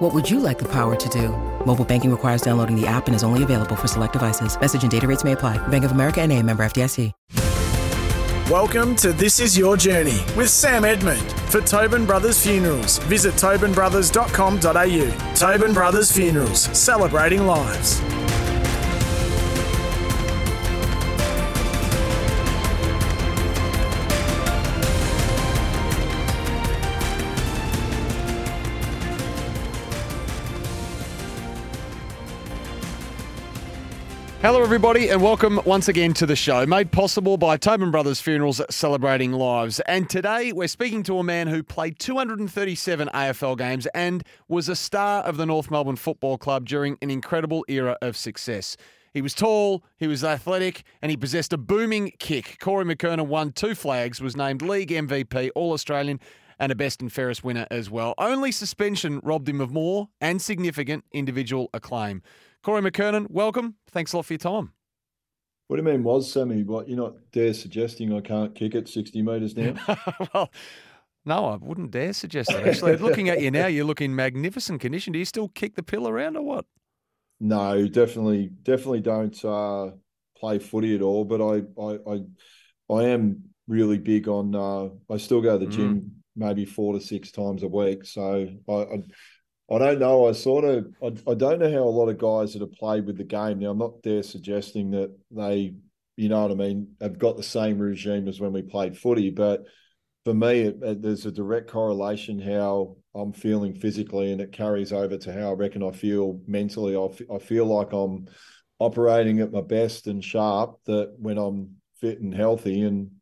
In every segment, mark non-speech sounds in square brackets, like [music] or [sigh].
What would you like the power to do? Mobile banking requires downloading the app and is only available for select devices. Message and data rates may apply. Bank of America and a member FDIC. Welcome to This Is Your Journey with Sam Edmund. For Tobin Brothers Funerals, visit tobinbrothers.com.au. Tobin Brothers Funerals, celebrating lives. Hello, everybody, and welcome once again to the show, made possible by Tobin Brothers Funerals Celebrating Lives. And today we're speaking to a man who played 237 AFL games and was a star of the North Melbourne Football Club during an incredible era of success. He was tall, he was athletic, and he possessed a booming kick. Corey McKernan won two flags, was named League MVP, All Australian, and a best and fairest winner as well. Only suspension robbed him of more and significant individual acclaim. Corey McKernan, welcome. Thanks a lot for your time. What do you mean was, Sammy? What, you're not dare suggesting I can't kick it 60 metres now? [laughs] well, no, I wouldn't dare suggest that. Actually, [laughs] looking at you now, you look in magnificent condition. Do you still kick the pill around or what? No, definitely, definitely don't uh, play footy at all. But I, I, I, I am really big on. Uh, I still go to the gym mm. maybe four to six times a week. So I, I I don't know. I sort of I, I don't know how a lot of guys that have played with the game now. I'm not there suggesting that they, you know what I mean, have got the same regime as when we played footy. But for me, it, it, there's a direct correlation how I'm feeling physically, and it carries over to how I reckon I feel mentally. I, f- I feel like I'm operating at my best and sharp. That when I'm fit and healthy, and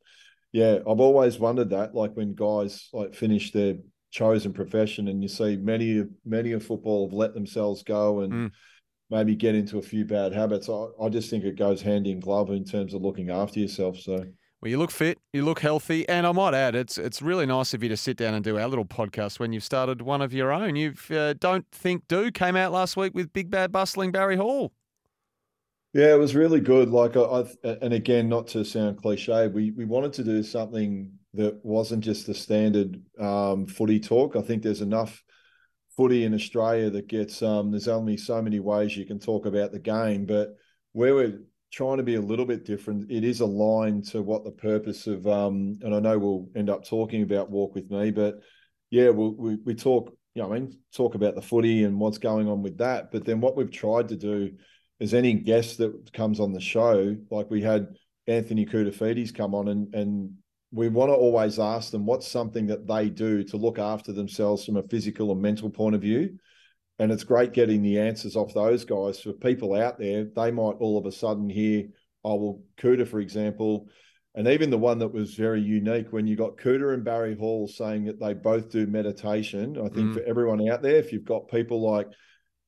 yeah, I've always wondered that. Like when guys like finish their chosen profession, and you see many many of football have let themselves go and mm. maybe get into a few bad habits. I, I just think it goes hand in glove in terms of looking after yourself. So. Well, you look fit, you look healthy, and I might add, it's it's really nice of you to sit down and do our little podcast when you've started one of your own. You've uh, don't think do came out last week with big bad bustling Barry Hall. Yeah, it was really good. Like I, I and again, not to sound cliche, we we wanted to do something that wasn't just the standard um, footy talk. I think there's enough footy in Australia that gets um, there's only so many ways you can talk about the game, but where we're trying to be a little bit different, it is aligned to what the purpose of um, and I know we'll end up talking about walk with me, but yeah, we'll, we we talk, you know, I mean, talk about the footy and what's going on with that, but then what we've tried to do is any guest that comes on the show, like we had Anthony Koutoufides come on and and we want to always ask them what's something that they do to look after themselves from a physical and mental point of view. And it's great getting the answers off those guys. For people out there, they might all of a sudden hear, oh, well, Cooter, for example, and even the one that was very unique when you got Cooter and Barry Hall saying that they both do meditation. I think mm. for everyone out there, if you've got people like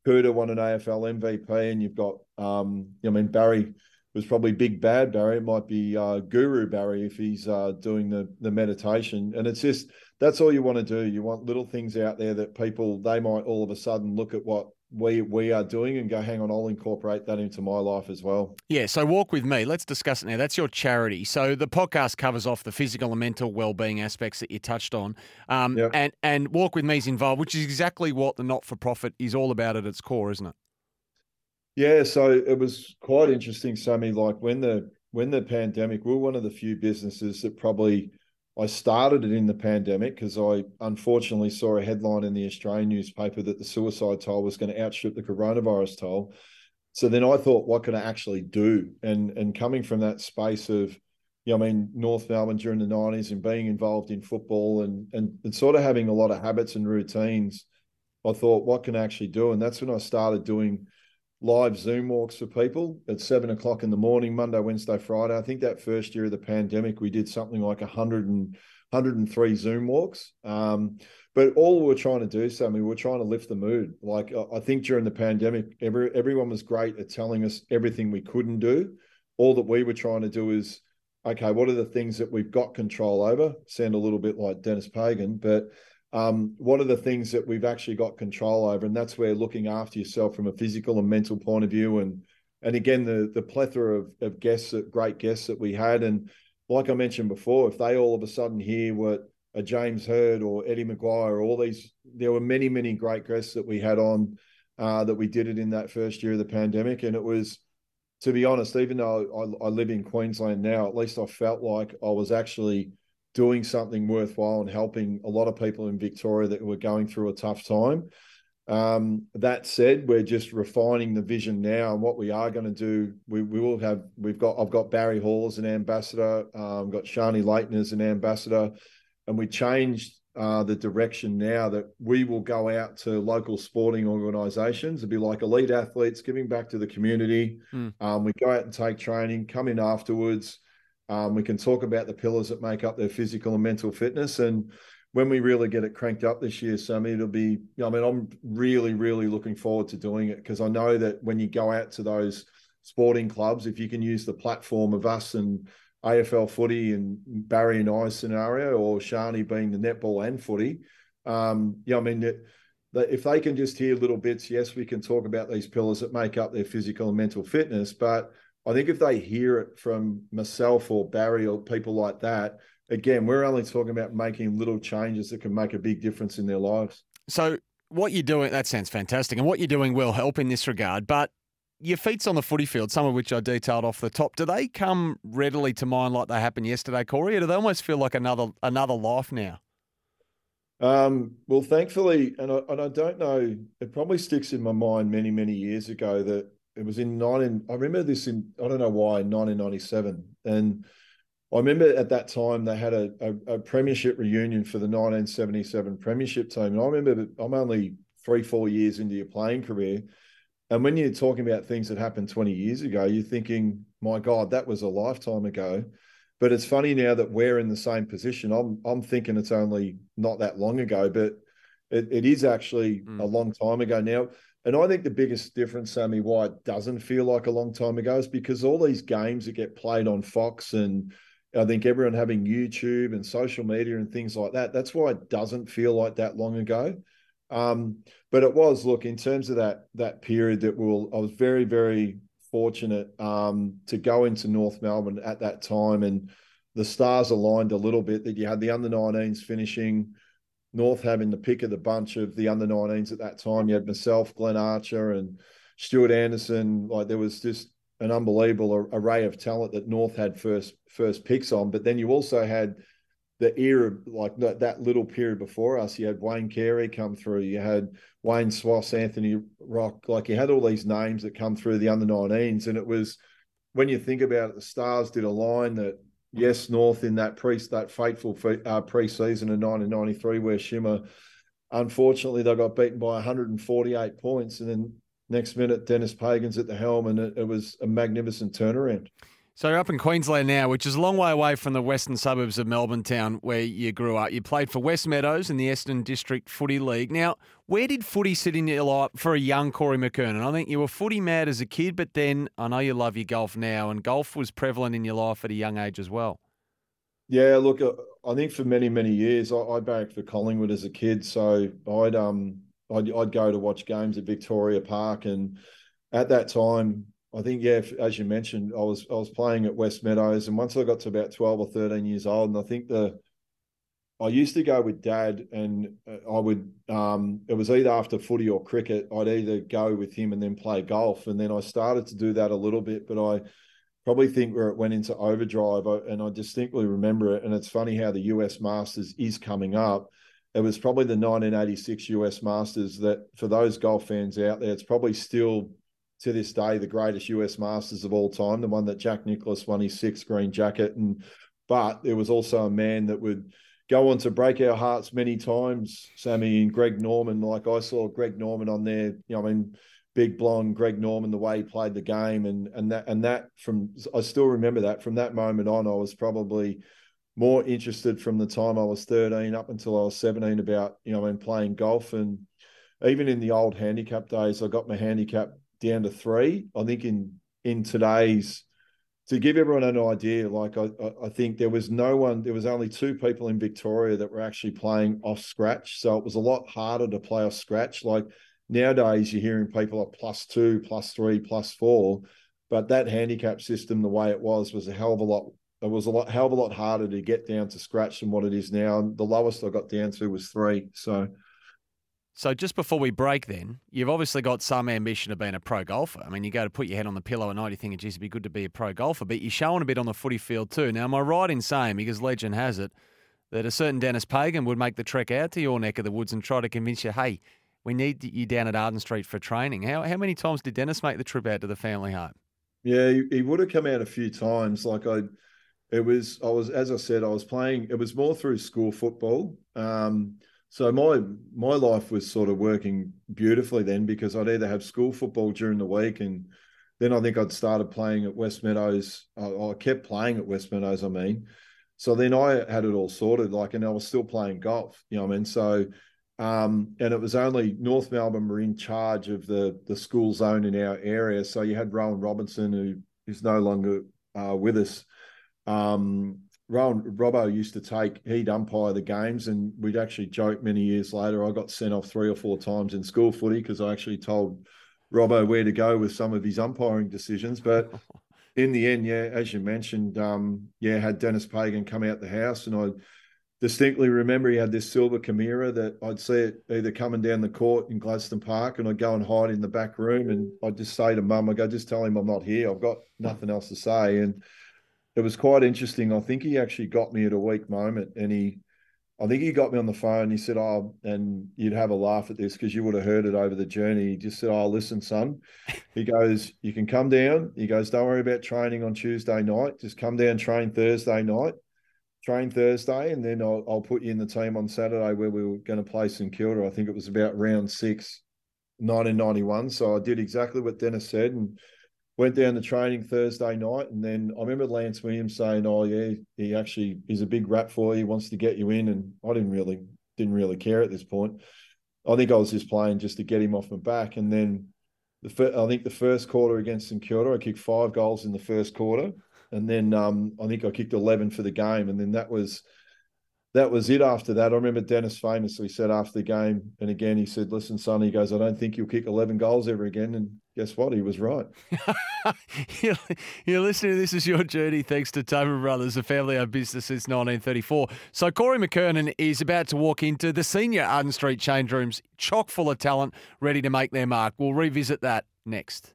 Cooter won an AFL MVP and you've got, um, I mean, Barry was probably Big Bad Barry. It might be uh, Guru Barry if he's uh, doing the the meditation. And it's just that's all you want to do. You want little things out there that people they might all of a sudden look at what we we are doing and go, hang on, I'll incorporate that into my life as well. Yeah. So walk with me. Let's discuss it now. That's your charity. So the podcast covers off the physical and mental well-being aspects that you touched on. Um, yep. And and walk with me is involved, which is exactly what the not-for-profit is all about at its core, isn't it? Yeah, so it was quite interesting, Sammy. Like when the when the pandemic, we are one of the few businesses that probably I started it in the pandemic because I unfortunately saw a headline in the Australian newspaper that the suicide toll was going to outstrip the coronavirus toll. So then I thought, what can I actually do? And and coming from that space of, you know, I mean, North Melbourne during the nineties and being involved in football and and and sort of having a lot of habits and routines, I thought, what can I actually do? And that's when I started doing live Zoom walks for people at seven o'clock in the morning, Monday, Wednesday, Friday. I think that first year of the pandemic, we did something like 100 and 103 Zoom walks. Um, but all we were trying to do, Sammy, we were trying to lift the mood. Like I think during the pandemic, every everyone was great at telling us everything we couldn't do. All that we were trying to do is okay, what are the things that we've got control over? Sound a little bit like Dennis Pagan, but um, what are the things that we've actually got control over? And that's where looking after yourself from a physical and mental point of view, and and again the the plethora of, of guests, that great guests that we had, and like I mentioned before, if they all of a sudden hear what a James Hird or Eddie McGuire, all these, there were many many great guests that we had on uh, that we did it in that first year of the pandemic, and it was to be honest, even though I, I, live in Queensland now, at least I felt like I was actually doing something worthwhile and helping a lot of people in Victoria that were going through a tough time. Um, that said, we're just refining the vision now, and what we are going to do, we, we will have. We've got. I've got Barry Hall as an ambassador. Um, got Sharni Layton as an ambassador, and we changed uh, the direction now that we will go out to local sporting organisations and be like elite athletes, giving back to the community. Mm. Um, we go out and take training, come in afterwards. Um, we can talk about the pillars that make up their physical and mental fitness. And when we really get it cranked up this year, Sammy, it'll be, I mean, I'm really, really looking forward to doing it because I know that when you go out to those sporting clubs, if you can use the platform of us and AFL footy and Barry and I scenario, or Sharni being the netball and footy. Um, yeah, I mean, that if they can just hear little bits, yes, we can talk about these pillars that make up their physical and mental fitness. But I think if they hear it from myself or Barry or people like that, again, we're only talking about making little changes that can make a big difference in their lives. So, what you're doing, that sounds fantastic. And what you're doing will help in this regard. But your feats on the footy field, some of which I detailed off the top, do they come readily to mind like they happened yesterday, Corey, or do they almost feel like another another life now? Um, well, thankfully, and I, and I don't know, it probably sticks in my mind many, many years ago that it was in 19, I remember this in, I don't know why, 1997. And I remember at that time they had a, a, a premiership reunion for the 1977 premiership team. And I remember I'm only three, four years into your playing career and when you're talking about things that happened 20 years ago, you're thinking, my God, that was a lifetime ago. But it's funny now that we're in the same position. I'm I'm thinking it's only not that long ago, but it, it is actually mm. a long time ago now. And I think the biggest difference, Sammy, why it doesn't feel like a long time ago is because all these games that get played on Fox and I think everyone having YouTube and social media and things like that, that's why it doesn't feel like that long ago. Um, but it was look in terms of that that period that will I was very very fortunate um, to go into North Melbourne at that time, and the stars aligned a little bit. That you had the under 19s finishing, North having the pick of the bunch of the under 19s at that time. You had myself, Glenn Archer, and Stuart Anderson. Like there was just an unbelievable array of talent that North had first first picks on. But then you also had the era, like that, little period before us, you had Wayne Carey come through, you had Wayne Schwass, Anthony Rock, like you had all these names that come through the under 19s. And it was, when you think about it, the stars did a line that, yes, North in that pre that fateful uh, pre-season in 1993 where Shimmer, unfortunately, they got beaten by 148 points. And then next minute, Dennis Pagan's at the helm, and it, it was a magnificent turnaround. So you're up in Queensland now, which is a long way away from the western suburbs of Melbourne town where you grew up. You played for West Meadows in the Essendon District Footy League. Now, where did footy sit in your life for a young Corey McKernan? I think you were footy mad as a kid, but then I know you love your golf now, and golf was prevalent in your life at a young age as well. Yeah, look, uh, I think for many many years I, I barracked for Collingwood as a kid, so I'd um I'd, I'd go to watch games at Victoria Park, and at that time I think yeah, as you mentioned, I was I was playing at West Meadows, and once I got to about twelve or thirteen years old, and I think the I used to go with dad, and uh, I would um, it was either after footy or cricket. I'd either go with him and then play golf, and then I started to do that a little bit, but I probably think where it went into overdrive, and I distinctly remember it. And it's funny how the US Masters is coming up. It was probably the 1986 US Masters that, for those golf fans out there, it's probably still to this day the greatest US Masters of all time, the one that Jack Nicklaus won his sixth green jacket. And but there was also a man that would go on to break our hearts many times, Sammy and Greg Norman. Like I saw Greg Norman on there, you know, I mean, big blonde Greg Norman, the way he played the game, and and that and that from I still remember that from that moment on, I was probably more interested from the time I was 13 up until I was 17 about, you know, I mean, playing golf. And even in the old handicap days, I got my handicap down to three. I think in in today's to give everyone an idea, like I, I think there was no one, there was only two people in Victoria that were actually playing off scratch. So it was a lot harder to play off scratch. Like nowadays, you're hearing people are plus two, plus three, plus four. But that handicap system, the way it was, was a hell of a lot. It was a lot, hell of a lot harder to get down to scratch than what it is now. And the lowest I got down to was three. So so just before we break, then you've obviously got some ambition of being a pro golfer. I mean, you go to put your head on the pillow at night, you think, "Geez, it'd be good to be a pro golfer," but you're showing a bit on the footy field too. Now, am I right in saying, because legend has it, that a certain Dennis Pagan would make the trek out to your neck of the woods and try to convince you, "Hey, we need you down at Arden Street for training." How how many times did Dennis make the trip out to the family home? Yeah, he, he would have come out a few times. Like I, it was I was as I said, I was playing. It was more through school football. Um, so my my life was sort of working beautifully then because I'd either have school football during the week and then I think I'd started playing at West Meadows. I, I kept playing at West Meadows. I mean, so then I had it all sorted. Like, and I was still playing golf. You know what I mean? So, um, and it was only North Melbourne were in charge of the the school zone in our area. So you had Rowan Robinson, who is no longer uh, with us. Um, Rowan Robbo used to take, he'd umpire the games, and we'd actually joke many years later. I got sent off three or four times in school footy because I actually told Robbo where to go with some of his umpiring decisions. But [laughs] in the end, yeah, as you mentioned, um, yeah, had Dennis Pagan come out the house, and I distinctly remember he had this silver Camira that I'd see it either coming down the court in Gladstone Park, and I'd go and hide in the back room, and I'd just say to Mum, I go, just tell him I'm not here. I've got nothing else to say, and it was quite interesting. I think he actually got me at a weak moment, and he, I think he got me on the phone. He said, "Oh," and you'd have a laugh at this because you would have heard it over the journey. He just said, "Oh, listen, son," [laughs] he goes, "You can come down." He goes, "Don't worry about training on Tuesday night. Just come down, train Thursday night." Train Thursday, and then I'll, I'll put you in the team on Saturday where we were going to play St Kilda. I think it was about round six, 1991. So I did exactly what Dennis said, and went down to training Thursday night, and then I remember Lance Williams saying, "Oh yeah, he actually he's a big rap for you. Wants to get you in." And I didn't really didn't really care at this point. I think I was just playing just to get him off my back. And then the fir- I think the first quarter against St Kilda, I kicked five goals in the first quarter, and then um, I think I kicked eleven for the game, and then that was that was it after that. I remember Dennis famously said after the game, and again, he said, Listen, son, he goes, I don't think you'll kick 11 goals ever again. And guess what? He was right. [laughs] you're, listening to This Is Your Journey thanks to Tobin Brothers, a family owned business since 1934. So, Corey McKernan is about to walk into the senior Arden Street change rooms, chock full of talent, ready to make their mark. We'll revisit that next.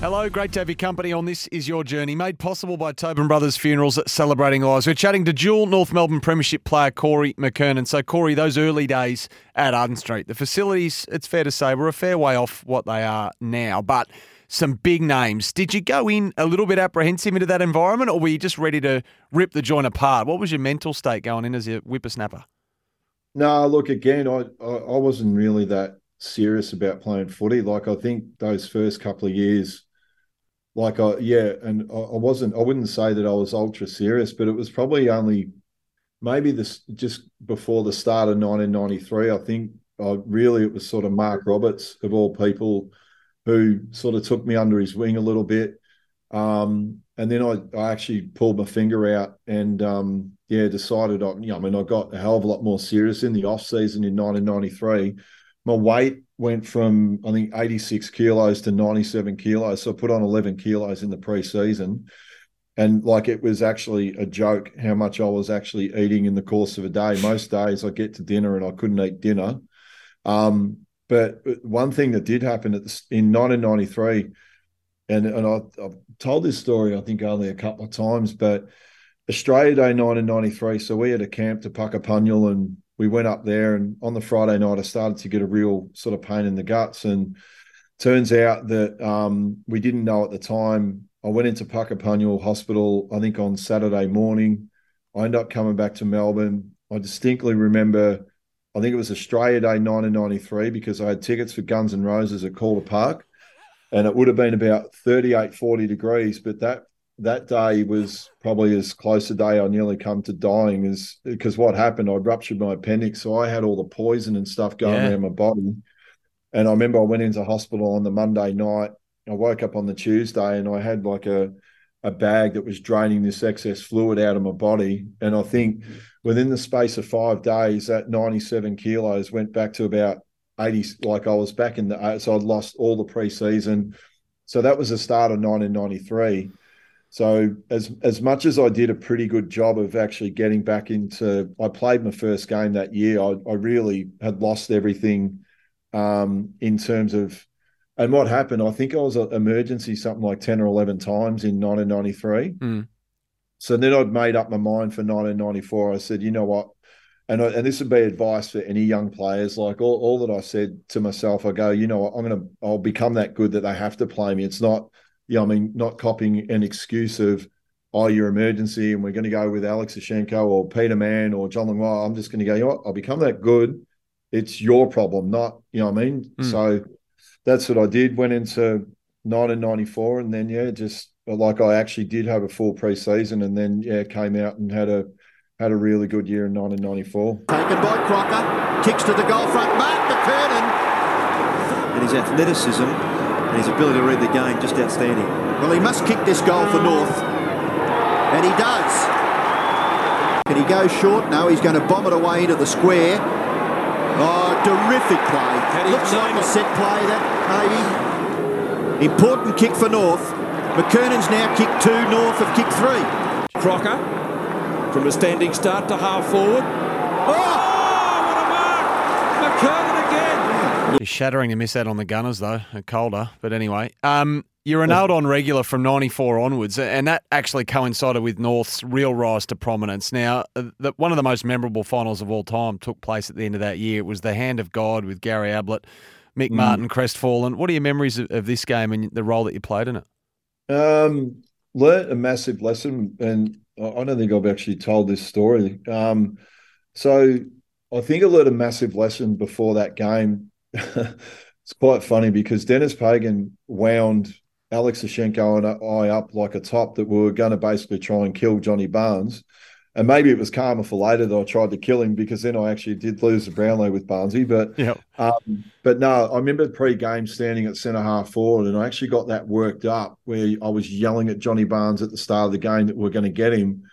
Hello, great to have your company on This Is Your Journey, made possible by Tobin Brothers Funerals at Celebrating Lives. We're chatting to dual North Melbourne Premiership player Corey McKernan. So, Corey, those early days at Arden Street, the facilities, it's fair to say, were a fair way off what they are now, but some big names. Did you go in a little bit apprehensive into that environment, or were you just ready to rip the joint apart? What was your mental state going in as a whippersnapper? No, look, again, I, I, I wasn't really that serious about playing footy. Like, I think those first couple of years, like I yeah, and I, I wasn't I wouldn't say that I was ultra serious, but it was probably only maybe this just before the start of 1993. I think I really it was sort of Mark Roberts of all people who sort of took me under his wing a little bit. Um, and then I, I actually pulled my finger out and um, yeah, decided I, you know, I mean, I got a hell of a lot more serious in the off season in 1993. My weight went from I think 86 kilos to 97 kilos. So I put on 11 kilos in the preseason. And like it was actually a joke how much I was actually eating in the course of a day. Most days I get to dinner and I couldn't eat dinner. Um, but one thing that did happen at the, in 1993, and and I, have told this story I think only a couple of times, but Australia Day 1993. So we had a camp to Puckapunyal and we went up there and on the Friday night I started to get a real sort of pain in the guts and turns out that um, we didn't know at the time. I went into Puckapunyal Hospital I think on Saturday morning. I ended up coming back to Melbourne. I distinctly remember, I think it was Australia Day 1993 because I had tickets for Guns N' Roses at Calder Park, and it would have been about 38, 40 degrees. But that that day was probably as close a day I nearly come to dying as because what happened, I ruptured my appendix, so I had all the poison and stuff going yeah. around my body. And I remember I went into hospital on the Monday night. I woke up on the Tuesday and I had like a a bag that was draining this excess fluid out of my body. And I think within the space of five days, that 97 kilos went back to about 80. Like I was back in the, uh, so I'd lost all the preseason. So that was the start of 1993. So as as much as I did a pretty good job of actually getting back into, I played my first game that year. I, I really had lost everything um, in terms of, and what happened. I think I was an emergency something like ten or eleven times in 1993. Mm. So then I'd made up my mind for 1994. I said, you know what, and I, and this would be advice for any young players. Like all, all that I said to myself, I go, you know, what, I'm gonna, I'll become that good that they have to play me. It's not yeah, I mean, not copying an excuse of, oh, your emergency and we're going to go with Alex Ishchenko or Peter Mann or John Long. I'm just going to go, you know what, I'll become that good. It's your problem, not, you know what I mean? Mm. So that's what I did. Went into 1994 and then, yeah, just like I actually did have a full preseason and then, yeah, came out and had a, had a really good year in 1994. Taken by Crocker, kicks to the goal front, Mark McKernan. And his athleticism and his ability to read the game just outstanding. Well, he must kick this goal for North, and he does. Can he go short? No, he's going to bomb it away into the square. Oh, terrific play. Looks like a set play, that maybe. Important kick for North. McKernan's now kicked two, North have kicked three. Crocker from a standing start to half forward. Oh, oh what a mark! McKernan He's shattering to miss out on the Gunners, though, at Calder. But anyway, um, you're an out on regular from 94 onwards, and that actually coincided with North's real rise to prominence. Now, uh, the, one of the most memorable finals of all time took place at the end of that year. It was the Hand of God with Gary Ablett, Mick mm. Martin, crestfallen. What are your memories of, of, this game and the role that you played in it? Um, learned a massive lesson, and I don't think I've actually told this story. Um, so I think I learned a massive lesson before that game it's quite funny because Dennis Pagan wound Alex Ishchenko and I up like a top that we were going to basically try and kill Johnny Barnes. And maybe it was karma for later that I tried to kill him because then I actually did lose the Brownlow with Barnesy. But yeah. um, but no, I remember pre-game standing at centre half forward, and I actually got that worked up where I was yelling at Johnny Barnes at the start of the game that we we're going to get him.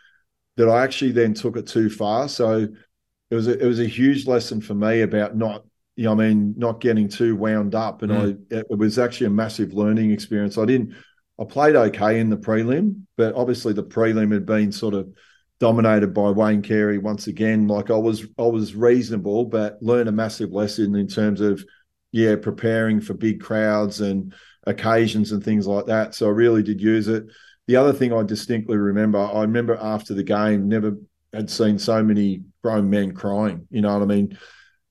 That I actually then took it too far. So it was a, it was a huge lesson for me about not you know, I mean, not getting too wound up. And mm. I, it was actually a massive learning experience. I didn't, I played okay in the prelim, but obviously the prelim had been sort of dominated by Wayne Carey once again. Like I was, I was reasonable, but learned a massive lesson in terms of, yeah, preparing for big crowds and occasions and things like that. So I really did use it. The other thing I distinctly remember, I remember after the game, never had seen so many grown men crying. You know what I mean?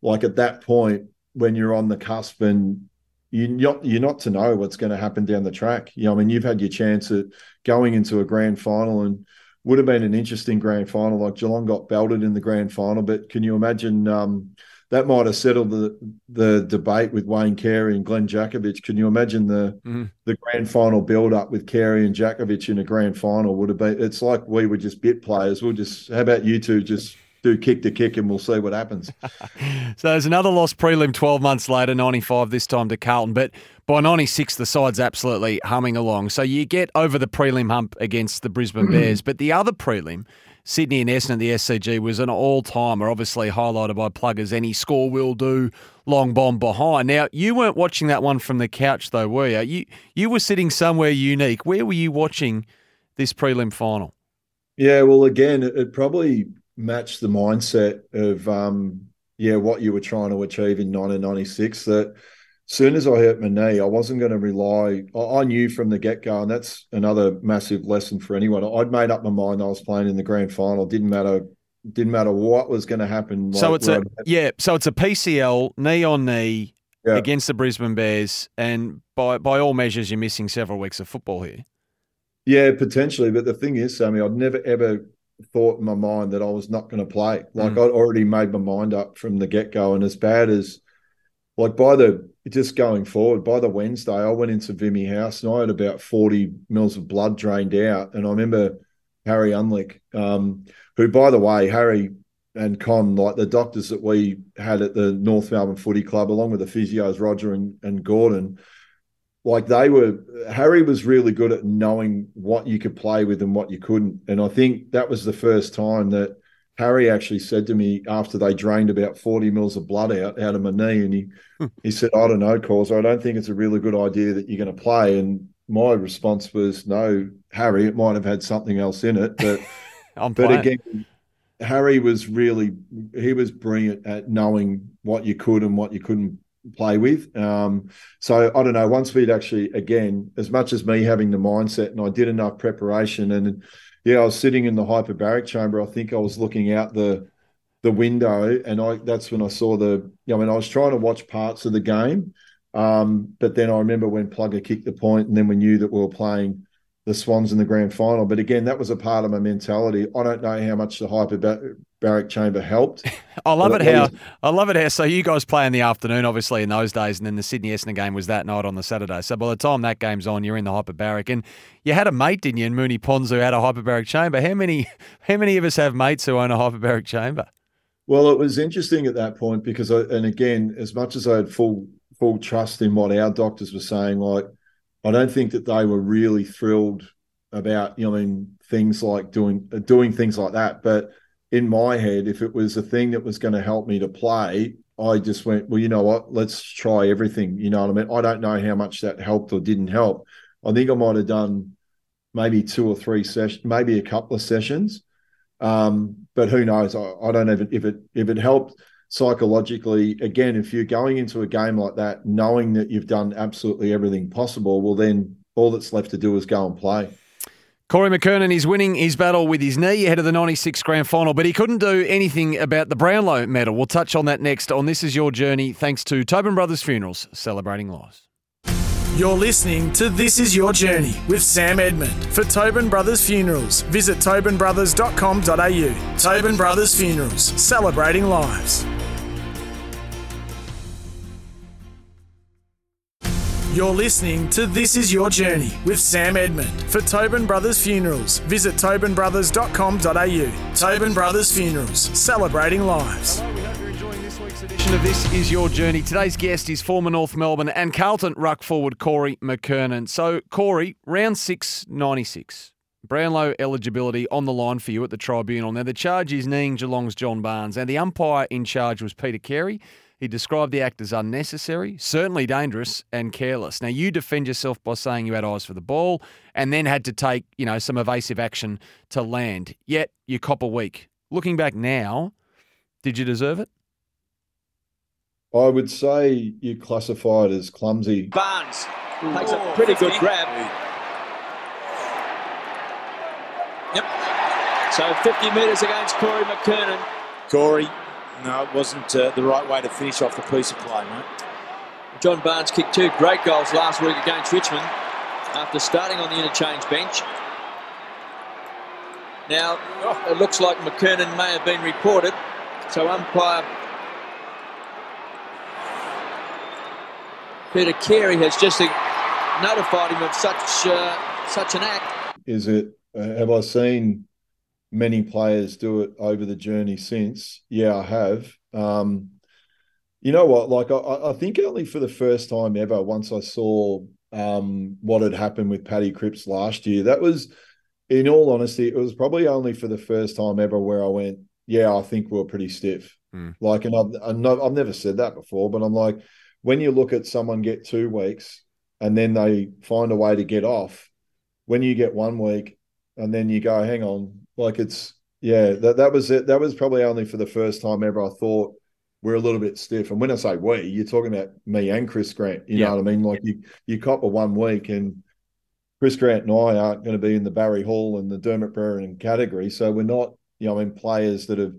Like at that point when you're on the cusp and you're not, you're not to know what's going to happen down the track. You know, I mean, you've had your chance at going into a grand final and would have been an interesting grand final. Like Geelong got belted in the grand final, but can you imagine um, that might have settled the the debate with Wayne Carey and Glenn Jakovich? Can you imagine the mm-hmm. the grand final build up with Carey and Jakovich in a grand final would have been? It's like we were just bit players. We'll just how about you two just do kick to kick and we'll see what happens. [laughs] so there's another lost prelim 12 months later, 95 this time to Carlton. But by 96, the side's absolutely humming along. So you get over the prelim hump against the Brisbane mm. Bears. But the other prelim, Sydney and Essendon at the SCG, was an all timer, obviously highlighted by pluggers. Any score will do, long bomb behind. Now, you weren't watching that one from the couch, though, were you? You, you were sitting somewhere unique. Where were you watching this prelim final? Yeah, well, again, it, it probably match the mindset of um, yeah what you were trying to achieve in 1996 that soon as I hurt my knee, I wasn't going to rely. I, knew from the get go, and that's another massive lesson for anyone. I'd made up my mind. I was playing in the grand final. Didn't matter. Didn't matter what was going to happen. So like, it's a yeah. So it's a PCL knee on knee yeah. against the Brisbane Bears, and by by all measures, you're missing several weeks of football here. Yeah, potentially. But the thing is, Sammy, I'd never ever thought in my mind that I was not going to play. Like Mm. I'd already made my mind up from the get go, and as bad as like by the just going forward by the Wednesday, I went into Vimy House and I had about forty mils of blood drained out, and I remember Harry Unglik, um, who by the way, Harry and Con, like the doctors that we had at the North Melbourne Footy Club, along with the physios Roger and, and Gordon, like they were Harry was really good at knowing what you could play with and what you couldn't. And I think that was the first time that Harry actually said to me after they drained about 40 mils of blood out out of my knee. And he hmm. he said, I don't know, cause I don't think it's a really good idea that you're going to play. And my response was, No, Harry, it might have had something else in it. But [laughs] I'm but playing. again, Harry was really he was brilliant at knowing what you could and what you couldn't play with. Um, so I don't know. Once we'd actually again, as much as me having the mindset, and I did enough preparation, and yeah, I was sitting in the hyperbaric chamber. I think I was looking out the the window, and I that's when I saw the. You know, I mean, I was trying to watch parts of the game, um, but then I remember when Plugger kicked the point, and then we knew that we were playing the Swans in the grand final. But again, that was a part of my mentality. I don't know how much the hyperbaric chamber helped. [laughs] I love But it how least- I love it how so you guys play in the afternoon, obviously in those days, and then the Sydney Essendon game was that night on the Saturday. So by the time that game's on, you're in the hyperbaric, and you had a mate, didn't you, in Moonee Ponds who had a hyperbaric chamber. How many [laughs] how many of us have mates who own a hyperbaric chamber? Well, it was interesting at that point because, I, and again, as much as I had full full trust in what our doctors were saying, like I don't think that they were really thrilled about, you know, I mean, things like doing doing things like that. But in my head, if it was a thing that was going to help me to play, I just went, well, you know what? Let's try everything. You know what I mean? I don't know how much that helped or didn't help. I think I might have done maybe two or three sessions, maybe a couple of sessions. Um, but who knows? I, I don't even if it if it helped psychologically. Again, if you're going into a game like that, knowing that you've done absolutely everything possible, well, then all that's left to do is go and play. Corey McKernan is winning his battle with his knee ahead of the 96 grand final, but he couldn't do anything about the Brownlow medal. We'll touch on that next on This Is Your Journey, thanks to Tobin Brothers Funerals, celebrating lives. You're listening to This Is Your Journey with Sam Edmund. For Tobin Brothers Funerals, visit tobinbrothers.com.au. Tobin Brothers Funerals, celebrating lives. You're listening to This Is Your Journey with Sam Edmund. For Tobin Brothers Funerals, visit tobinbrothers.com.au. Tobin Brothers Funerals, celebrating lives. We hope you're enjoying this week's edition of This Is Your Journey. Today's guest is former North Melbourne and Carlton ruck forward Corey McKernan. So, Corey, round six, 96. Brownlow eligibility on the line for you at the tribunal. Now, the charge is kneeing Geelong's John Barnes, and the umpire in charge was Peter Carey. He described the act as unnecessary, certainly dangerous, and careless. Now, you defend yourself by saying you had eyes for the ball and then had to take, you know, some evasive action to land. Yet, you cop a week. Looking back now, did you deserve it? I would say you classify it as clumsy. Barnes takes a pretty good grab. Yep. So 50 metres against Corey McKernan. Corey, no, it wasn't uh, the right way to finish off the piece of play, mate. John Barnes kicked two great goals last week against Richmond after starting on the interchange bench. Now, it looks like McKernan may have been reported, so umpire Peter Carey has just uh, notified him of such uh, such an act. Is it? Uh, have I seen many players do it over the journey since? Yeah, I have. Um, you know what? Like, I, I think only for the first time ever, once I saw um, what had happened with Paddy Cripps last year, that was, in all honesty, it was probably only for the first time ever where I went, yeah, I think we are pretty stiff. Mm. Like, and I've, I've never said that before, but I'm like, when you look at someone get two weeks and then they find a way to get off, when you get one week and then you go, hang on, like it's yeah, that that was it. That was probably only for the first time ever I thought we're a little bit stiff. And when I say we, you're talking about me and Chris Grant. You Yeah. know what I mean? Like you you cop a one week and Chris Grant and I aren't going to be in the Barry Hall and the Dermot Brereton category. So we're not, you know, I mean, players that have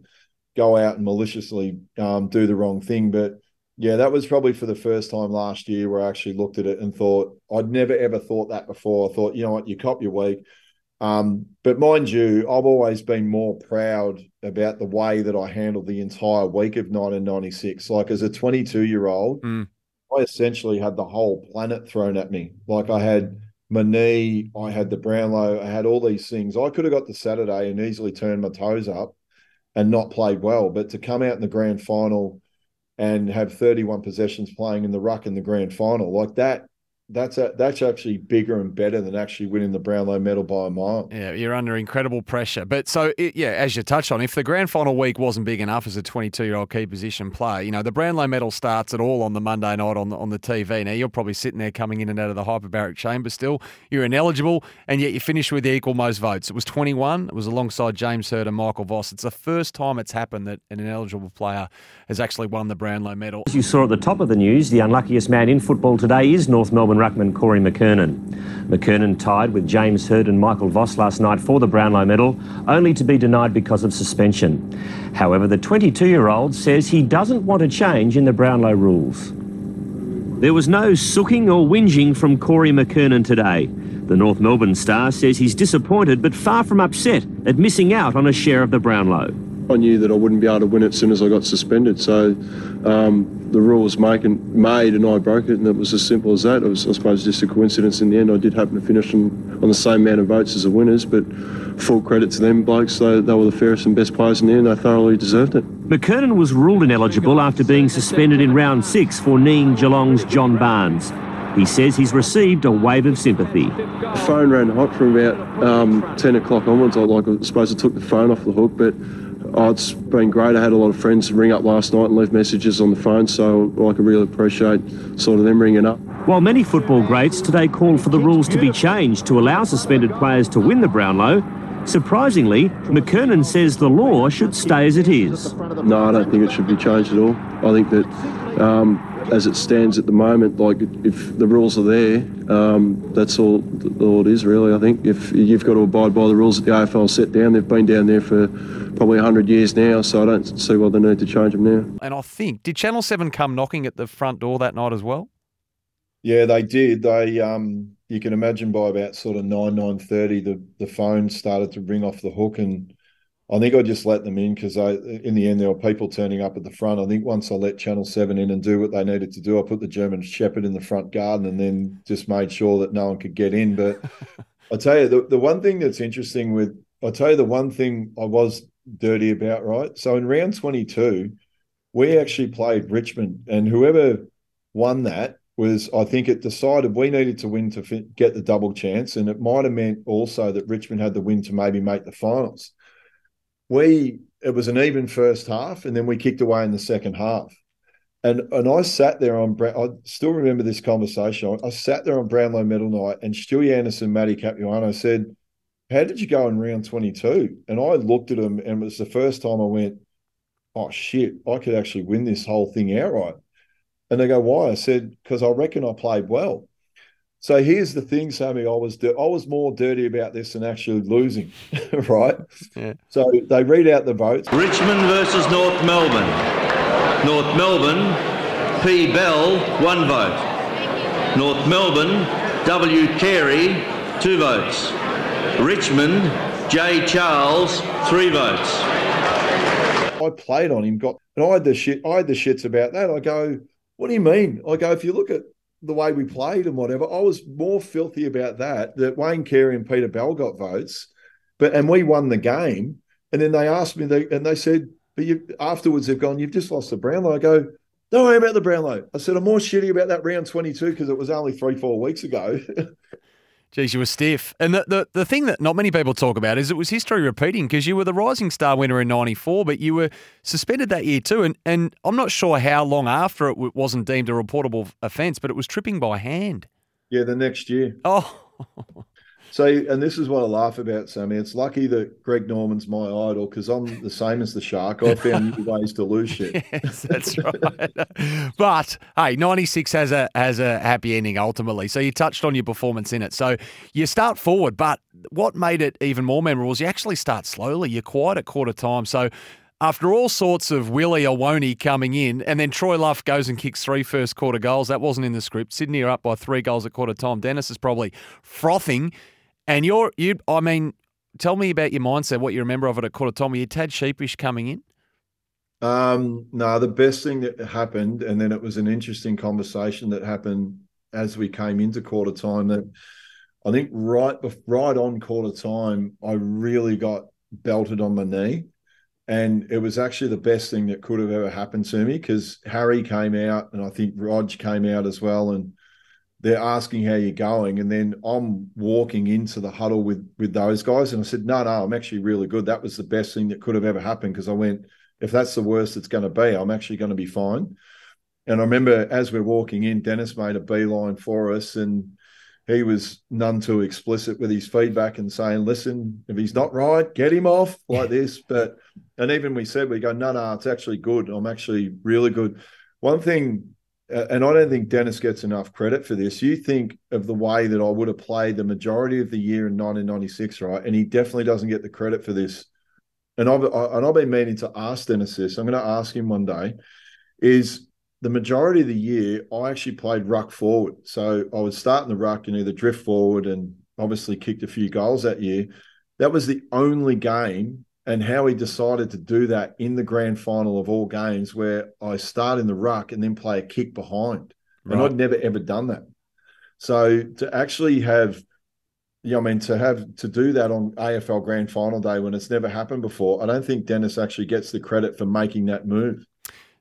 go out and maliciously um, do the wrong thing. But yeah, that was probably for the first time last year where I actually looked at it and thought I'd never ever thought that before. I thought, you know what, you cop your week, Um, but mind you, I've always been more proud about the way that I handled the entire week of 1996. Like as a 22 year old, Mm. I essentially had the whole planet thrown at me. Like I had my knee, I had the Brownlow, I had all these things. I could have got to Saturday and easily turned my toes up and not played well. But to come out in the grand final and have 31 possessions playing in the ruck in the grand final, like that, that's a, that's actually bigger and better than actually winning the Brownlow medal by a mile. Yeah, you're under incredible pressure. But so, it, yeah, as you touched on, if the grand final week wasn't big enough as a 22 year old key position player, you know, the Brownlow medal starts at all on the Monday night on the, on the TV. Now, you're probably sitting there coming in and out of the hyperbaric chamber still. You're ineligible, and yet you finish with the equal most votes. It was 21. It was alongside James Hird and Michael Voss. It's the first time it's happened that an ineligible player has actually won the Brownlow medal. As you saw at the top of the news, the unluckiest man in football today is North Melbourne ruckman Corey McKernan. McKernan tied with James Hird and Michael Voss last night for the Brownlow medal, only to be denied because of suspension. However, the 22-year-old says he doesn't want a change in the Brownlow rules. There was no sooking or whinging from Corey McKernan today. The North Melbourne star says he's disappointed but far from upset at missing out on a share of the Brownlow. I knew that I wouldn't be able to win it as soon as I got suspended. So um, the rule was making, made and I broke it, and it was as simple as that. It was, I suppose, just a coincidence in the end. I did happen to finish on, on the same amount of votes as the winners, but full credit to them blokes. They, they were the fairest and best players in the end. They thoroughly deserved it. McKernan was ruled ineligible after being suspended in round six for kneeing Geelong's John Barnes. He says he's received a wave of sympathy. The phone ran hot from about um, 10 o'clock onwards. I, like, I suppose I took the phone off the hook, but oh, it's been great. I had a lot of friends ring up last night and leave messages on the phone, so I really appreciate sort of them ringing up. While many football greats today call for the rules to be changed to allow suspended players to win the Brownlow, surprisingly, McKernan says the law should stay as it is. No, I don't think it should be changed at all. I think that um, as it stands at the moment, like if the rules are there, um, that's all, all it is really. I think if you've got to abide by the rules that the AFL set down, they've been down there for probably 100 years now, so I don't see why they need to change them now. And I think, did Channel 7 come knocking at the front door that night as well? Yeah, they did. They um you can imagine by about sort of nine nine thirty, the the phone started to ring off the hook, and I think I just let them in because I in the end there were people turning up at the front. I think once I let Channel Seven in and do what they needed to do, I put the German Shepherd in the front garden and then just made sure that no one could get in. But [laughs] I tell you, the the one thing that's interesting with I tell you the one thing I was dirty about, right? So in round twenty two, we actually played Richmond, and whoever won that was I think it decided we needed to win to get the double chance, and it might have meant also that Richmond had the win to maybe make the finals. We it was an even first half, and then we kicked away in the second half. And and I sat there on I still remember this conversation. I, I sat there on Brownlow Medal night, and Stewie Anderson, Matty Capuano said, "How did you go in round 22?" And I looked at him, and it was the first time I went, "Oh shit, I could actually win this whole thing outright." And they go, why? I said, because I reckon I played well. So here's the thing, Sammy. I was I was more dirty about this than actually losing, [laughs] right? Yeah. So they read out the votes. Richmond versus North Melbourne. North Melbourne, P. Bell, one vote. North Melbourne, W. Carey, two votes. Richmond, J. Charles, three votes. I played on him, got and I had the shit. I had the shits about that. I go, what do you mean? I go, if you look at the way we played and whatever, I was more filthy about that. That Wayne Carey and Peter Bell got votes, but and we won the game. And then they asked me, they and they said, but you afterwards they've gone, you've just lost the Brownlow. I go, don't worry about the Brownlow. I said, I'm more shitty about that round 22 because it was only three, four weeks ago. [laughs] Geez, you were stiff. And the, the, the thing that not many people talk about is it was history repeating because you were the Rising Star winner in 94, but you were suspended that year too. And, and I'm not sure how long after it wasn't deemed a reportable offence, but it was tripping by hand. yeah, the next year. Oh, [laughs] So, and this is what I laugh about, Sammy. It's lucky that Greg Norman's my idol because I'm the same as the shark. I found new [laughs] ways to lose shit. yes, that's right. [laughs] but hey, 96 has a has a happy ending ultimately. So you touched on your performance in it. So you start forward, but what made it even more memorable is you actually start slowly. You're quiet at quarter time. So after all sorts of Willie or won't coming in, and then Troy Luff goes and kicks three first quarter goals. That wasn't in the script. Sydney are up by three goals at quarter time. Dennis is probably frothing. And you're you. I mean, tell me about your mindset. What you remember of it at quarter time? Were you tad sheepish coming in? Um, no, the best thing that happened, and then it was an interesting conversation that happened as we came into quarter time. That I think right right on quarter time, I really got belted on my knee, and it was actually the best thing that could have ever happened to me because Harry came out, and I think Rog came out as well, and they're asking how you're going, and then I'm walking into the huddle with with those guys, and I said, no, no, I'm actually really good. That was the best thing that could have ever happened because I went if that's the worst it's going to be, I'm actually going to be fine. And I remember as we're walking in, Denis made a beeline for us and he was none too explicit with his feedback and saying, listen, if he's not right, get him off [laughs] like this. But, and even we said, we go, no, no, it's actually good. I'm actually really good. One thing, and I don't think Denis gets enough credit for this. You think of the way that I would have played the majority of the year in 1996, right? And he definitely doesn't get the credit for this and I've and I've been meaning to ask Denis this. I'm going to ask him one day. Is the majority of the year I actually played ruck forward, so I would start in the ruck and either drift forward and obviously kicked a few goals that year. That was the only game, and how he decided to do that in the grand final of all games, where I start in the ruck and then play a kick behind, right. and I'd never ever done that. So to actually have yeah, I mean to have to do that on AFL Grand Final day when it's never happened before, I don't think Denis actually gets the credit for making that move.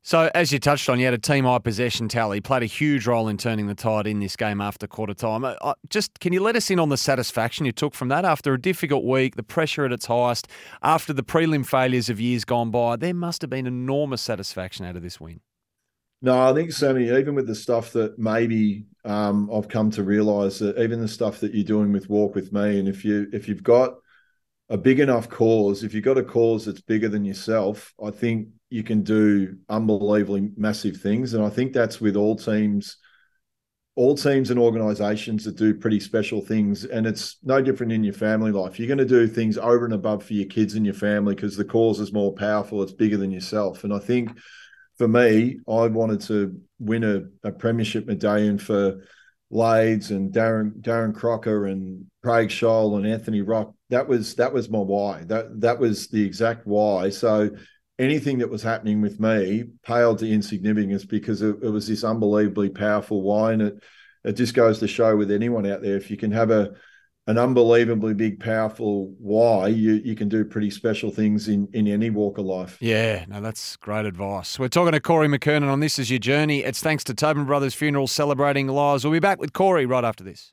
So, as you touched on, you had a team high possession tally, played a huge role in turning the tide in this game after quarter time. Uh, uh, just can you let us in on the satisfaction you took from that after a difficult week, the pressure at its highest, after the prelim failures of years gone by? There must have been enormous satisfaction out of this win. No, I think Sammy, even with the stuff that maybe um, I've come to realise that even the stuff that you're doing with Walk with Me, and if you if you've got a big enough cause, if you've got a cause that's bigger than yourself, I think you can do unbelievably massive things. And I think that's with all teams, all teams and organisations that do pretty special things. And it's no different in your family life. You're going to do things over and above for your kids and your family because the cause is more powerful. It's bigger than yourself. And I think for me, I wanted to win a, a premiership medallion for Lades and Darren Darren Crocker and Craig Sholl and Anthony Rock. That was that was my why. That that was the exact why. So anything that was happening with me paled to insignificance because it, it was this unbelievably powerful why, and it it just goes to show with anyone out there if you can have a an unbelievably big, powerful why, you, you can do pretty special things in, in any walk of life. Yeah, no, that's great advice. We're talking to Corey McKernan on This Is Your Journey. It's thanks to Tobin Brothers Funerals celebrating lives. We'll be back with Corey right after this.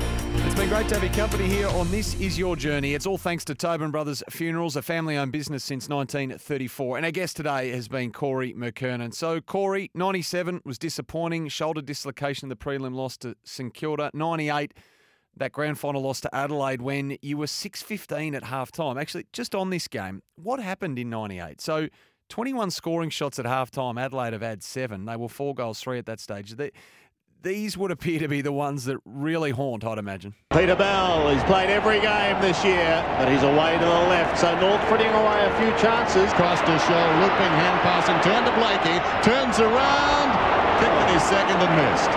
It's been great to have your company here on This Is Your Journey. It's all thanks to Tobin Brothers Funerals, a family owned business since 1934. And our guest today has been Corey McKernan. So, Corey, 97 was disappointing, shoulder dislocation, the prelim loss to St Kilda. 98 that grand final loss to Adelaide when you were 6-15 at halftime. Actually, just on this game, what happened in 98? So 21 scoring shots at halftime. Adelaide have had seven. They were four goals, three at that stage. They, these would appear to be the ones that really haunt, I'd imagine. Peter Bell, he's played every game this year, but he's away to the left. So North putting away a few chances. Cross to show, looping, hand passing, turn to Blakey, turns around, kicked his second and missed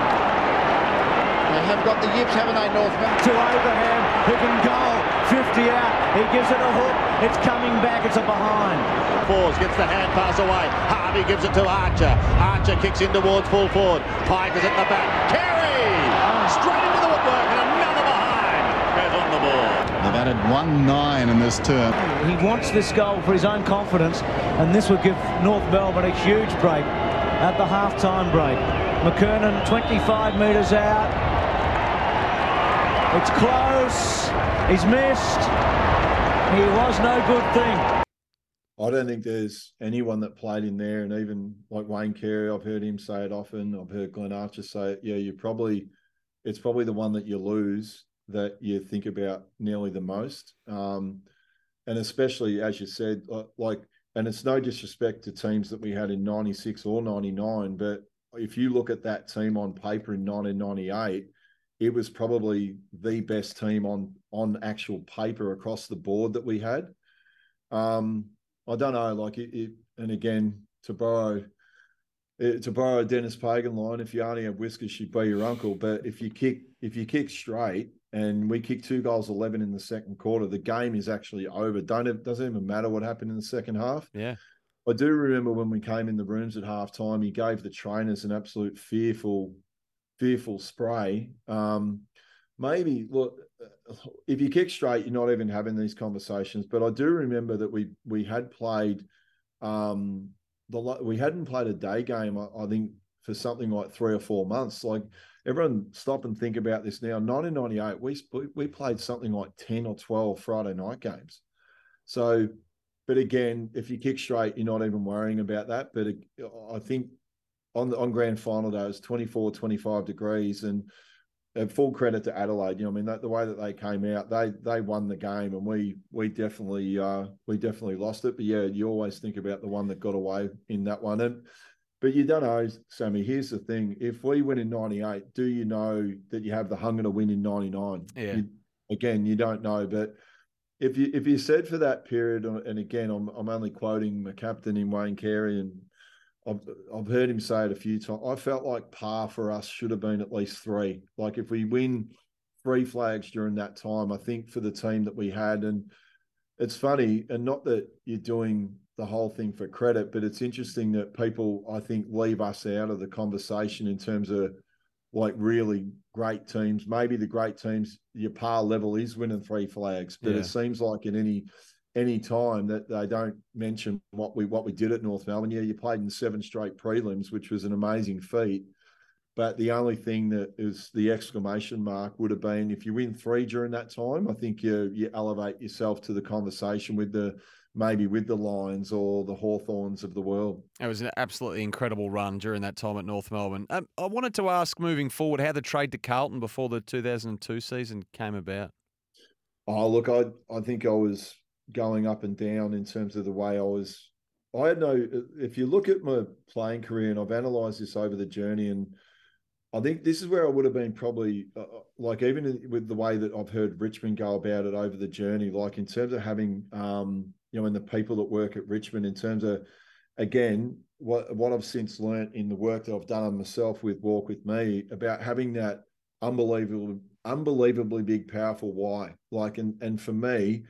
They have got the yips, haven't they, Northmen? To Abraham, who can goal. 50 out. He gives it a hook. It's coming back. It's a behind. Fours gets the hand pass away. Harvey gives it to Archer. Archer kicks in towards full forward. Pike is at the back. Carey! Ah. Straight into the woodwork and another behind. Goes on the ball. They've added 1-9 in this term. He wants this goal for his own confidence, and this would give North Melbourne a huge break at the half-time break. McKernan 25 metres out. It's close. He's missed. He was no good thing. I don't think there's anyone that played in there, and even like Wayne Carey, I've heard him say it often. I've heard Glenn Archer say it. Yeah, you probably, it's probably the one that you lose that you think about nearly the most. Um, and especially as you said, like and it's no disrespect to teams that we had in 96 or 99, but if you look at that team on paper in 1998, it was probably the best team on on actual paper across the board that we had. Um, I don't know, like it, it and again to borrow eh, to borrow Denis Pagan line, if you only have whiskers, she'd be your uncle. But if you kick if you kick straight, and we kick two goals, eleven in the second quarter, the game is actually over. Don't it doesn't even matter what happened in the second half. Yeah. I do remember when we came in the rooms at half time, he gave the trainers an absolute fearful, fearful spray. Um, maybe look, if you kick straight, you're not even having these conversations. But I do remember that we we had played, um, the we hadn't played a day game. I, I think for something like three or four months. Like everyone, stop and think about this now. 1998, we we played something like ten or twelve Friday night games. So but again, if you kick straight, you're not even worrying about that. But I think on the, on grand final day, it was 24, 25 degrees, and full credit to Adelaide. You know, I mean, that, the way that they came out, they they won the game, and we we definitely uh, we definitely lost it. But yeah, you always think about the one that got away in that one, and but you don't know, Sammy. Here's the thing: if we win in '98, do you know that you have the hunger to win in '99? Yeah. You, again, you don't know, but if you if you said for that period, and again, I'm I'm only quoting my captain in Wayne Carey, and I've I've heard him say it a few times. I felt like par for us should have been at least three. Like if we win three flags during that time, I think for the team that we had, and it's funny, and not that you're doing the whole thing for credit, but it's interesting that people I think leave us out of the conversation in terms of like really great teams. Maybe the great teams, your par level is winning three flags, but yeah. it seems like in any any time that they don't mention what we what we did at North Melbourne. Yeah, you played in seven straight prelims, which was an amazing feat. But the only thing that is the exclamation mark would have been if you win three during that time. I think you you elevate yourself to the conversation with the maybe with the Lions or the Hawthorns of the world. It was an absolutely incredible run during that time at North Melbourne. Um, I wanted to ask moving forward how the trade to Carlton before the 2002 season came about. Oh, look, I I think I was going up and down in terms of the way I was. I had no. If you look at my playing career, and I've analysed this over the journey, and I think this is where I would have been probably uh, uh like even with the way that I've heard Richmond go about it over the journey, like in terms of having um, you know, and the people that work at Richmond in terms of, again, what what I've since learnt in the work that I've done on myself with Walk with Me about having that unbelievable, unbelievably big, powerful why. Like, and and for me,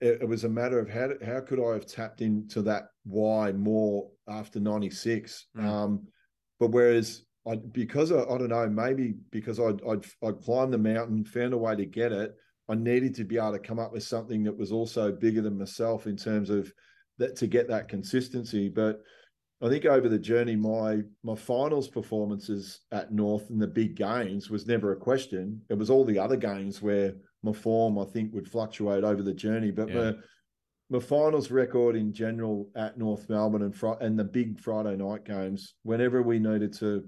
it, it was a matter of how how could I have tapped into that why more after '96. Mm. Um, but whereas I because I, I don't know maybe because I'd, I'd I'd climbed the mountain, found a way to get it, I needed to be able to come up with something that was also bigger than myself in terms of that to get that consistency. But I think over the journey, my my finals performances at North and the big games was never a question. It was all the other games where my form I think would fluctuate over the journey. But yeah. my my finals record in general at North Melbourne and fr- and the big Friday night games, whenever we needed to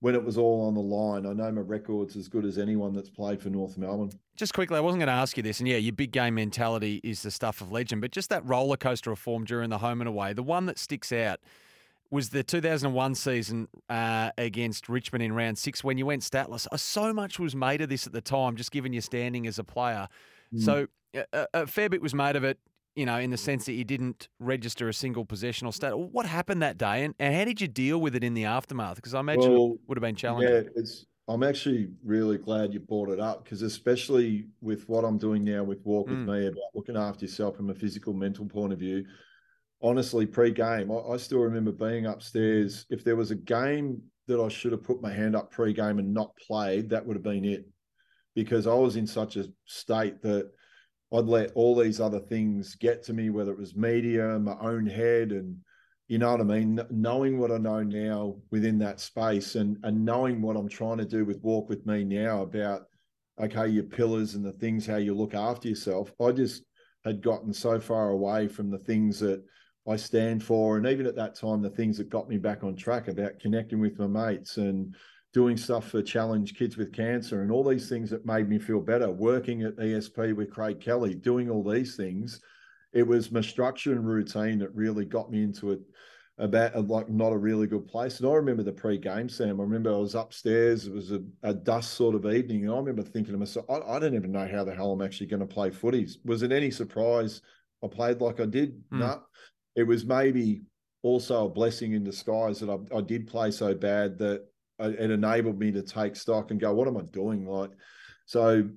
when it was all on the line. I know my record's as good as anyone that's played for North Melbourne. Just quickly, I wasn't going to ask you this, and yeah, your big game mentality is the stuff of legend, but just that roller coaster of form during the home and away, the one that sticks out was the 2001 season uh, against Richmond in round six when you went statless. So much was made of this at the time, just given your standing as a player. Mm. So a, a fair bit was made of it you know, in the sense that you didn't register a single possessional stat. What happened that day, and, and how did you deal with it in the aftermath? Because I imagine well, it would have been challenging. Yeah, it's. I'm actually really glad you brought it up because, especially with what I'm doing now with Walk with mm. Me about looking after yourself from a physical, mental point of view. Honestly, pre-game, I, I still remember being upstairs. If there was a game that I should have put my hand up pre-game and not played, that would have been it, because I was in such a state that I'd let all these other things get to me, whether it was media, my own head, and you know what I mean. Knowing what I know now within that space, and and knowing what I'm trying to do with Walk with Me now about okay, your pillars and the things how you look after yourself. I just had gotten so far away from the things that I stand for, and even at that time, the things that got me back on track about connecting with my mates and doing stuff for Challenge Kids with Cancer and all these things that made me feel better, working at ESP with Craig Kelly, doing all these things. it was my structure and routine that really got me into it about like not a really good place. And I remember the pre-game, Sam. I remember I was upstairs. It was a, a dust sort of evening, and I remember thinking to myself, I, I don't even know how the hell I'm actually going to play footies. Was it any surprise I played like I did? Mm. No. It was maybe also a blessing in disguise that I, I did play so bad that it enabled me to take stock and go, what am I doing? Like, so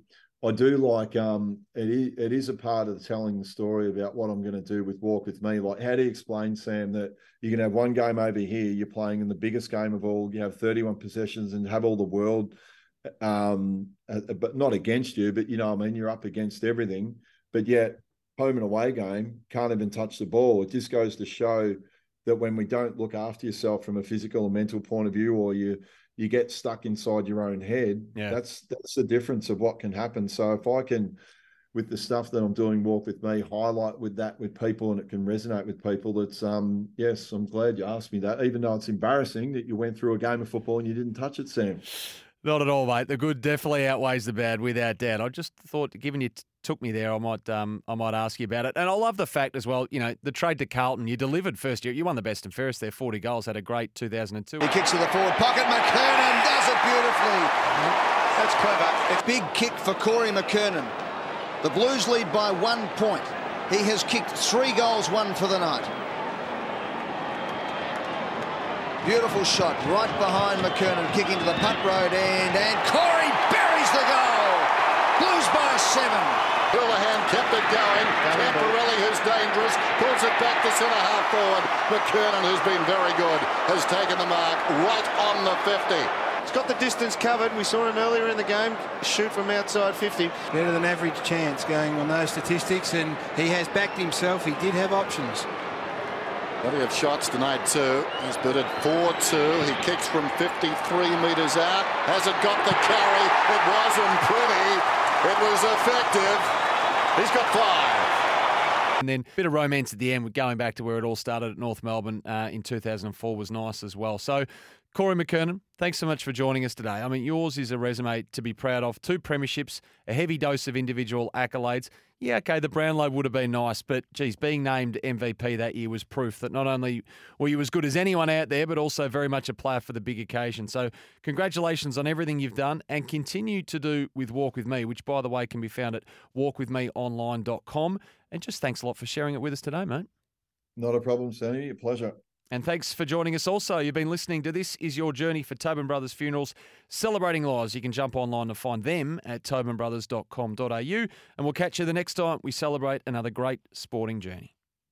I do like um it is it is a part of telling the story about what I'm going to do with Walk with Me. Like, how do you explain, Sam, that you can have one game over here, you're playing in the biggest game of all, you have 31 possessions and have all the world, um, uh, but not against you, but you know, I mean, you're up against everything, but yet home and away game can't even touch the ball. It just goes to show that when we don't look after yourself from a physical and mental point of view, or you you get stuck inside your own head. Yeah. That's that's the difference of what can happen. So if I can, with the stuff that I'm doing, walk with me, highlight with that with people, and it can resonate with people. That's um yes, I'm glad you asked me that. Even though it's embarrassing that you went through a game of football and you didn't touch it, Sam. Not at all, mate. The good definitely outweighs the bad, without doubt. I just thought, given you took me there, I might, um, I might ask you about it. And I love the fact as well. You know, the trade to Carlton, you delivered first year. You won the best and fairest there, forty goals, had a great 2002. He kicks to the forward pocket. McKernan does it beautifully. That's clever. A big kick for Corey McKernan. The Blues lead by one point. He has kicked three goals, one for the night. Beautiful shot right behind McKernan, kicking to the punt road end, and Corey buries the goal. Blues by seven. Houlihan kept it going. Camporeale, who's dangerous, pulls it back to centre half forward. McKernan, who's been very good, has taken the mark right on the 50. He's got the distance covered. We saw him earlier in the game shoot from outside 50. Better than average chance going on those statistics, and he has backed himself. He did have options. Plenty of shots tonight too. He's batted 4-2. He kicks from 53 metres out. Has it got the carry? It wasn't pretty. It was effective. He's got five. And then a bit of romance at the end, with going back to where it all started at North Melbourne uh, in 2004 was nice as well. So, Corey McKernan, thanks so much for joining us today. I mean, yours is a resume to be proud of. Two premierships, a heavy dose of individual accolades. Yeah, okay, the Brownlow would have been nice, but geez, being named MVP that year was proof that not only were you as good as anyone out there, but also very much a player for the big occasion. So, congratulations on everything you've done and continue to do with Walk With Me, which, by the way, can be found at walkwithmeonline.com. And just thanks a lot for sharing it with us today, mate. Not a problem, Sammy. A pleasure. And thanks for joining us also. You've been listening to This Is Your Journey for Tobin Brothers Funerals, celebrating lives. You can jump online to find them at tobinbrothers.com.au. And we'll catch you the next time we celebrate another great sporting journey.